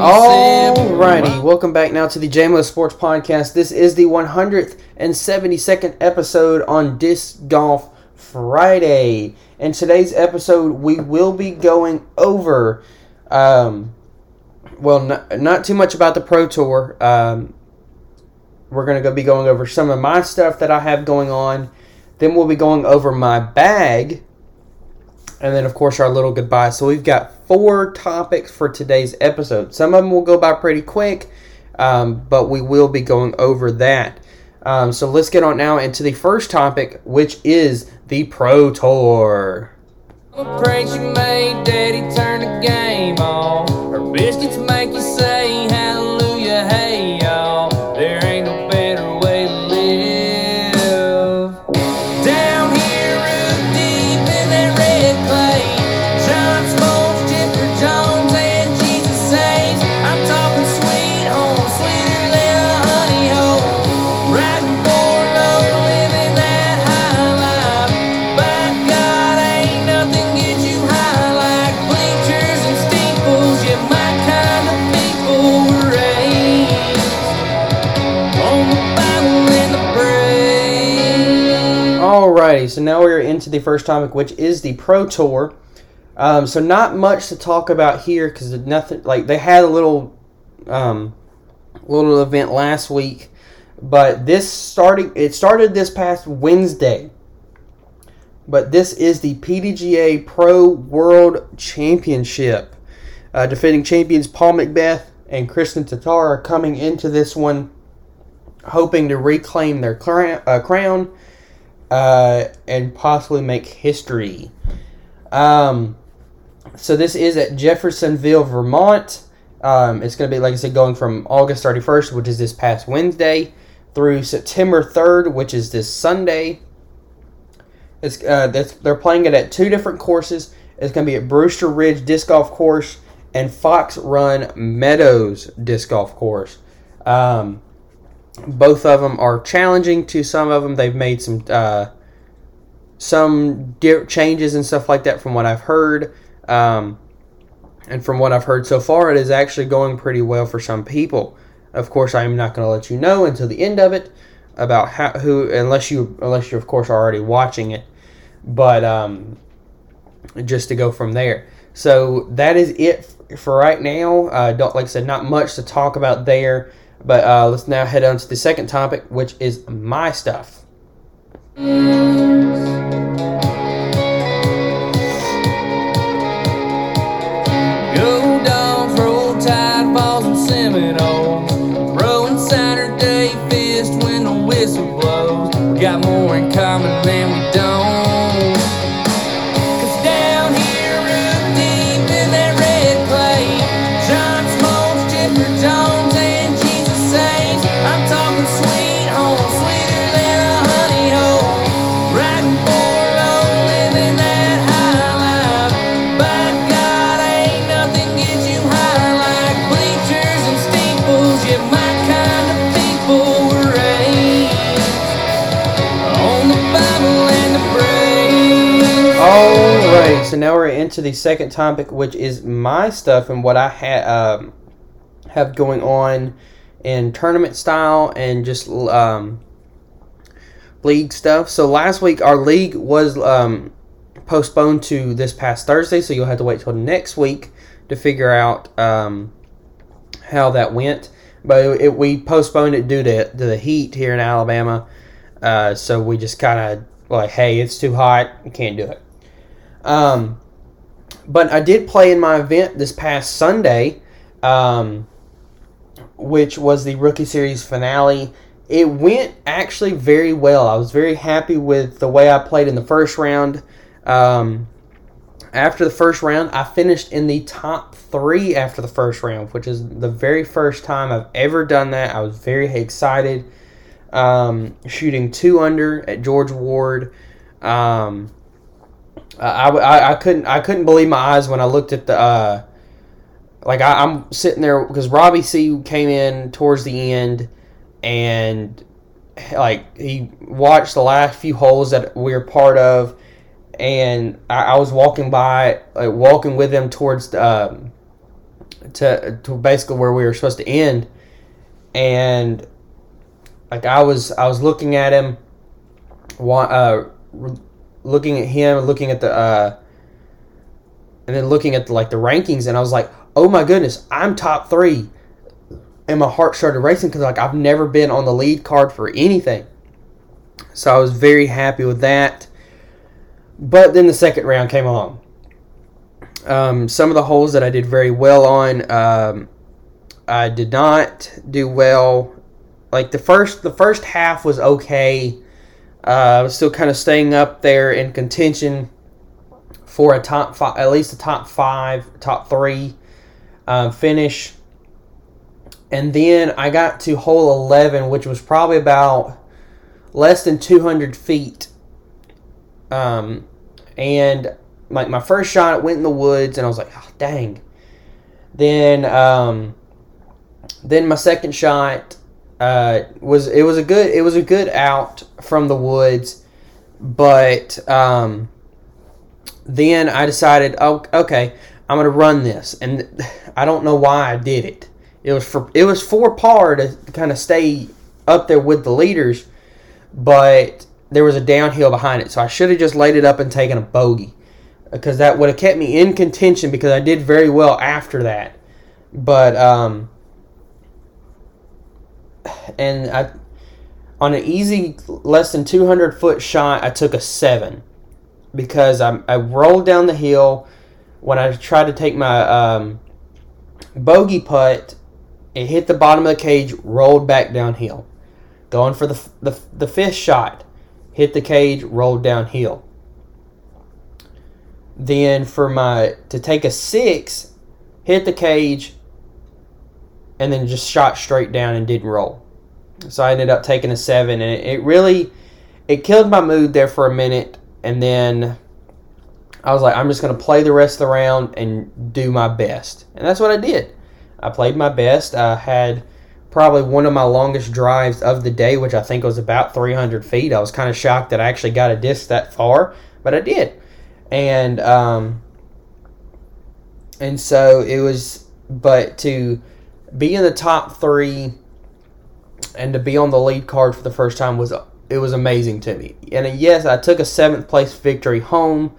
Alrighty, welcome back now to the JMO Sports Podcast. This is the 172nd episode on Disc Golf Friday. In today's episode, we will be going over, um, well, not, not too much about the Pro Tour. Um, we're going to go be going over some of my stuff that I have going on. Then we'll be going over my bag. And then, of course, our little goodbye. So we've got four topics for today's episode. Some of them will go by pretty quick, um, but we will be going over that. Um, so let's get on now into the first topic, which is the Pro Tour. Pray she made daddy turn the game on. Her biscuits make you say Alrighty, so now we're into the first topic, which is the Pro Tour. Um, so not much to talk about here because nothing like they had a little um, little event last week, but this starting it started this past Wednesday. But this is the PDGA Pro World Championship. Uh, defending champions Paul McBeth and Kristin Tattar are coming into this one hoping to reclaim their cra- uh, crown uh, and possibly make history. Um, so this is at Jeffersonville, Vermont. Um, it's going to be, like I said, going from August 31st, which is this past Wednesday, through September 3rd, which is this Sunday. It's uh, they're playing it at two different courses. It's going to be at Brewster Ridge Disc Golf Course and Fox Run Meadows Disc Golf Course. Um, both of them are challenging to some of them. They've made some uh, some di- changes and stuff like that from what I've heard. Um, and from what I've heard so far, it is actually going pretty well for some people. Of course, I am not going to let you know until the end of it about how who unless you unless you're of course are already watching it. But um, just to go from there. So that is it for right now. Uh, don't like I said, not much to talk about there. But uh, let's now head on to the second topic, which is my stuff. So now we're into the second topic, which is my stuff and what I ha- um, have going on in tournament style and just um, league stuff. So last week, our league was um, postponed to this past Thursday, so you'll have to wait till next week to figure out um, how that went. But it, we postponed it due to, to the heat here in Alabama. Uh, so we just kind of like, hey, it's too hot, we can't do it. Um, but I did play in my event this past Sunday, um, which was the Rookie Series finale. It went actually very well. I was very happy with the way I played in the first round. Um, after the first round, I finished in the top three after the first round, which is the very first time I've ever done that. I was very excited. Um, shooting two under at George Ward. Um, I, I, I couldn't I couldn't believe my eyes when I looked at the uh, like I, I'm sitting there because Robbie C came in towards the end and like he watched the last few holes that we were part of and I, I was walking by, like walking with him towards um, to to basically where we were supposed to end, and like I was I was looking at him, uh, looking at him, looking at the, uh, and then looking at the, like the rankings, and I was like, oh my goodness, I'm top three, and my heart started racing because like I've never been on the lead card for anything, so I was very happy with that. But then the second round came along. Um, some of the holes that I did very well on, um, I did not do well. Like the first, the first half was okay. Uh, still kind of staying up there in contention for a top five, at least a top five, top three um, finish. And then I got to hole 11, which was probably about less than 200 feet. Um, and like my first shot went in the woods, and I was like, oh, dang. Then, um, then my second shot uh, was it was a good it was a good out from the woods, but um, then I decided, oh, okay, I'm gonna run this, and I don't know why I did it. It was for it was for par to kind of stay up there with the leaders, but there was a downhill behind it, so I should have just laid it up and taken a bogey, because that would have kept me in contention because I did very well after that, but um, and I on an easy less than 200 foot shot, I took a seven because I, I rolled down the hill when I tried to take my um, bogey putt. It hit the bottom of the cage, rolled back downhill. Going for the, the, the fifth shot, hit the cage, rolled downhill. Then for my to take a six, hit the cage, and then just shot straight down and didn't roll. So I ended up taking a seven, and it, really it killed my mood there for a minute, and then I was like, I'm just gonna play the rest of the round and do my best, and that's what I did. I played my best. I had probably one of my longest drives of the day, which I think was about 300 feet. I was kind of shocked that I actually got a disc that far, but I did, and um, and so it was. But to be in the top three and to be on the lead card for the first time was it was amazing to me. And uh, yes, I took a seventh place victory home,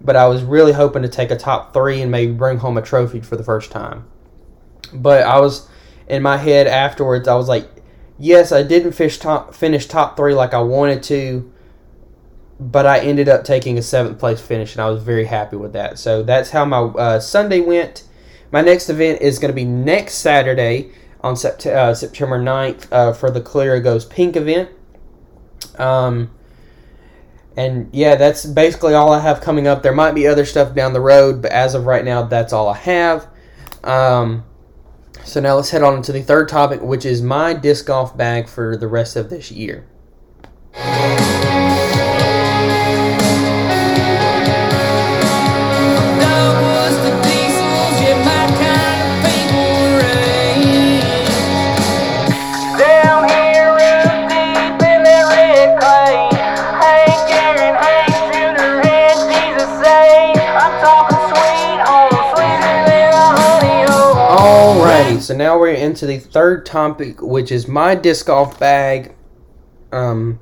but I was really hoping to take a top three and maybe bring home a trophy for the first time. But I was in my head afterwards. I was like, yes, I didn't finish top finish top three like I wanted to, but I ended up taking a seventh place finish, and I was very happy with that. So that's how my uh, Sunday went. My next event is going to be next Saturday on sept- uh, September 9th uh, for the Clear Goes Pink event. Um, and yeah, that's basically all I have coming up. There might be other stuff down the road, but as of right now, that's all I have. Um, so now let's head on to the third topic, which is my disc golf bag for the rest of this year. Alrighty, so now we're into the third topic, which is my disc golf bag um,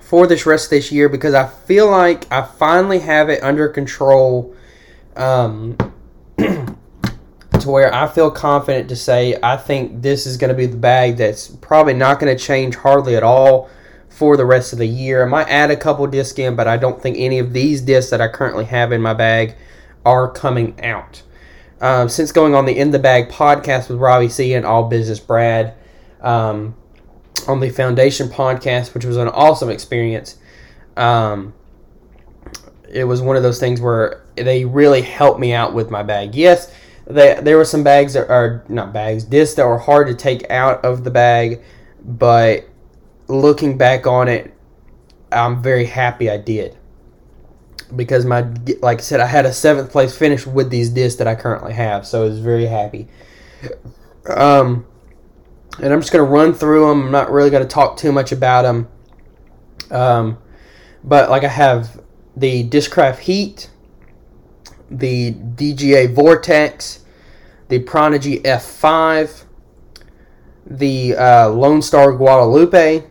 for this rest of this year because I feel like I finally have it under control um, to where I feel confident to say I think this is going to be the bag that's probably not going to change hardly at all for the rest of the year. I might add a couple discs in, but I don't think any of these discs that I currently have in my bag are coming out. Um, since going on the In the Bag podcast with Robbie C and All Business Brad um, on the Foundation podcast, which was an awesome experience. Um, it was one of those things where they really helped me out with my bag. Yes, they, there were some bags that are not bags, discs that were hard to take out of the bag, but looking back on it, I'm very happy I did because my like I said, I had a seventh place finish with these discs that I currently have, so I was very happy. Um, and I'm just gonna run through them. I'm not really gonna talk too much about them. Um, but like I have the Discraft Heat, the DGA Vortex, the Prodigy F5, the uh, Lone Star Guadalupe,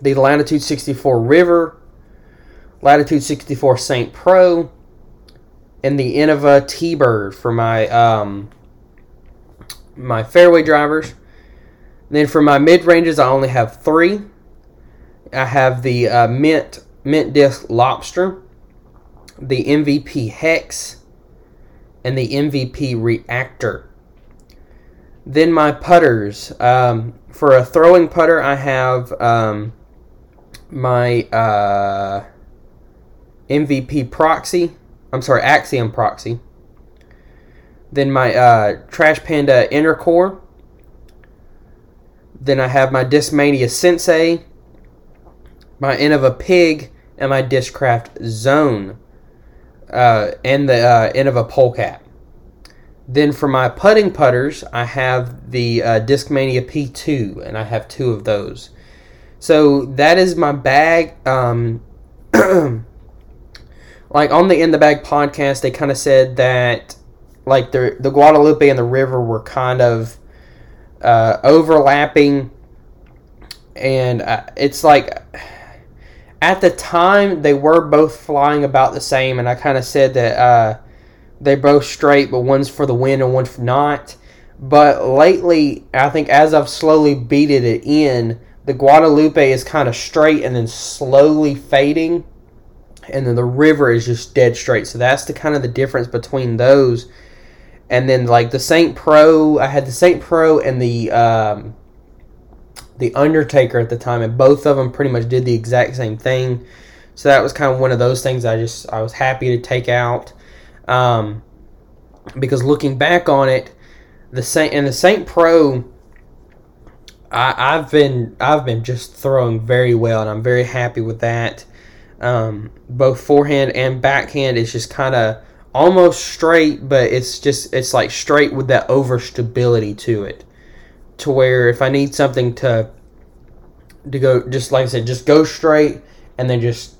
the Latitude 64 River, Latitude 64 St. Pro, and the Innova T-Bird for my um, my fairway drivers. Then for my mid ranges, I only have three. I have the uh, Mint Mint Disc Lobster, the MVP Hex, and the MVP Reactor. Then my putters. Um, for a throwing putter, I have um, my uh, MVP Proxy. I'm sorry, Axiom Proxy. Then my uh, Trash Panda Inner Core. Then I have my Discmania Sensei, my Innova Pig, and my Discraft Zone, uh, and the uh, Innova Polecat. Then for my putting putters, I have the uh, Discmania P2, and I have two of those. So that is my bag. Um, like on the In the Bag podcast, they kind of said that like the the Guadalupe and the river were kind of uh, overlapping, and uh, it's like at the time they were both flying about the same, and I kind of said that uh, they're both straight, but one's for the wind and one's not. But lately, I think as I've slowly beaded it in, the Guadalupe is kind of straight and then slowly fading, and then the river is just dead straight. So that's the kind of the difference between those. And then like the Saint Pro, I had the Saint Pro and the um, the Undertaker at the time, and both of them pretty much did the exact same thing. So that was kind of one of those things I just I was happy to take out, um, because looking back on it, the Saint and the Saint Pro, I, I've been I've been just throwing very well, and I'm very happy with that. Um, both forehand and backhand is just kind of almost straight, but it's just it's like straight with that over stability to it to where if I need something to to go, just like I said, just go straight and then just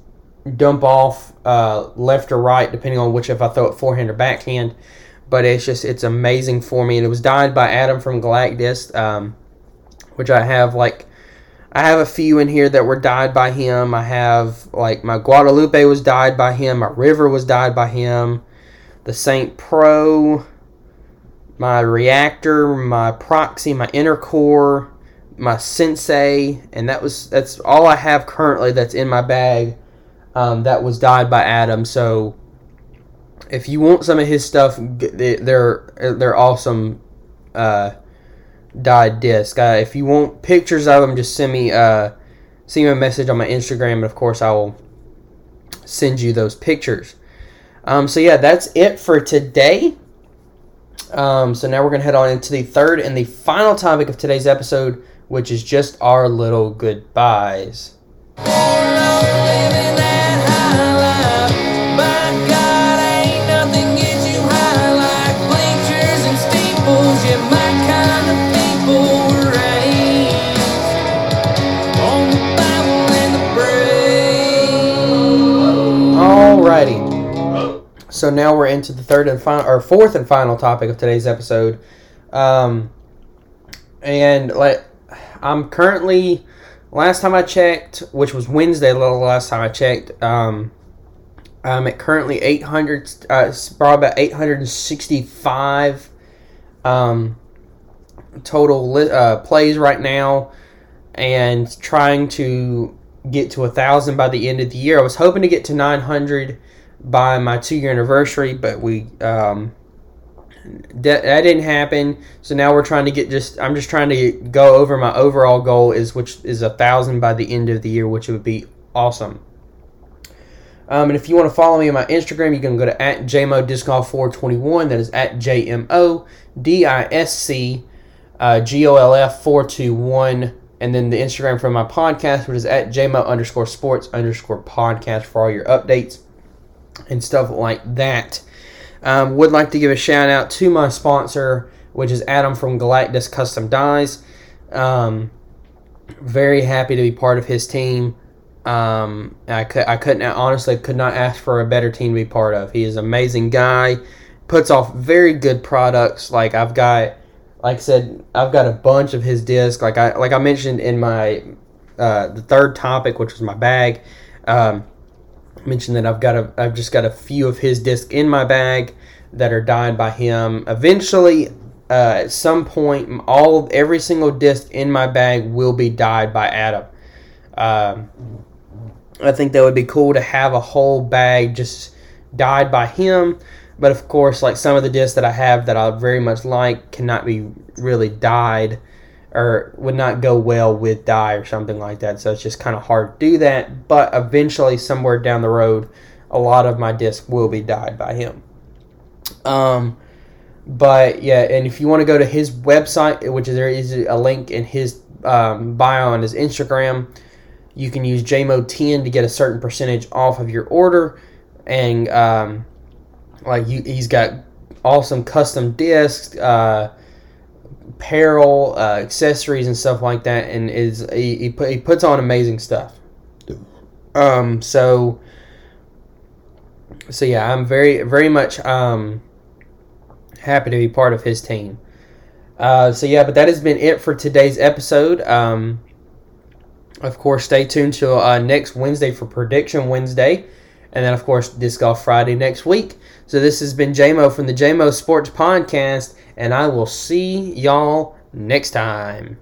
dump off uh, left or right, depending on which if I throw it forehand or backhand. But it's just it's amazing for me, and it was dyed by Adam from Galactus, um, which I have like I have a few in here that were dyed by him. I have like my Guadalupe was dyed by him, my River was dyed by him, the Saint Pro my reactor, my proxy, my inner core, my sensei, and that was that's all I have currently that's in my bag. Um, that was dyed by Adam. So if you want some of his stuff, they're they're awesome. Uh, dyed disc. Uh, if you want pictures of them, just send me uh, send me a message on my Instagram, and of course I will send you those pictures. Um, so yeah, that's it for today. Um, so now we're to head on into the third and the final topic of today's episode, which is just our little goodbyes. So now we're into the third and final or fourth and final topic of today's episode. Um, and like I'm currently last time I checked, which was Wednesday, the last time I checked, um, I'm at currently 800, uh, probably about 865 um, total li- uh, plays right now, and trying to get to a thousand by the end of the year. I was hoping to get to 900 by my two year anniversary, but we um, that, that didn't happen. So now we're trying to get just I'm just trying to go over my overall goal is which is a thousand by the end of the year, which would be awesome. Um, and if you want to follow me on my Instagram, you can go to at JMO Disc Golf 421. That is at J M O D I S C uh, G O L F 421. And then the Instagram for my podcast, which is at JMO underscore sports underscore podcast for all your updates and stuff like that. Um, would like to give a shout out to my sponsor, which is Adam from Galactus Custom Dyes. Um, very happy to be part of his team. Um, I I couldn't honestly could not ask for a better team to be part of. He is an amazing guy, puts off very good products. Like I've got, like I said, I've got a bunch of his discs. Like I like I mentioned in my uh, the third topic, which was my bag. Um, mentioned that I've got a I've just got a few of his discs in my bag that are dyed by him. Eventually, uh, at some point, all every single disc in my bag will be dyed by Adam. Um, I think that would be cool to have a whole bag just dyed by him. But of course, like some of the discs that I have that I very much like cannot be really dyed or would not go well with dye or something like that. So it's just kind of hard to do that. But eventually, somewhere down the road, a lot of my discs will be dyed by him. Um, but yeah, and if you want to go to his website, which is there is a link in his um, bio on his Instagram, you can use JMO10 to get a certain percentage off of your order, and um, like you, he's got awesome custom discs, uh, apparel, uh, accessories, and stuff like that, and is he, he, put, he puts on amazing stuff. Um, so so yeah, I'm very very much um happy to be part of his team. Uh, so yeah, but that has been it for today's episode. Um, of course, stay tuned to uh, next Wednesday for Prediction Wednesday, and then of course Disc Golf Friday next week. So this has been JMO from the JMO Sports Podcast, and I will see y'all next time.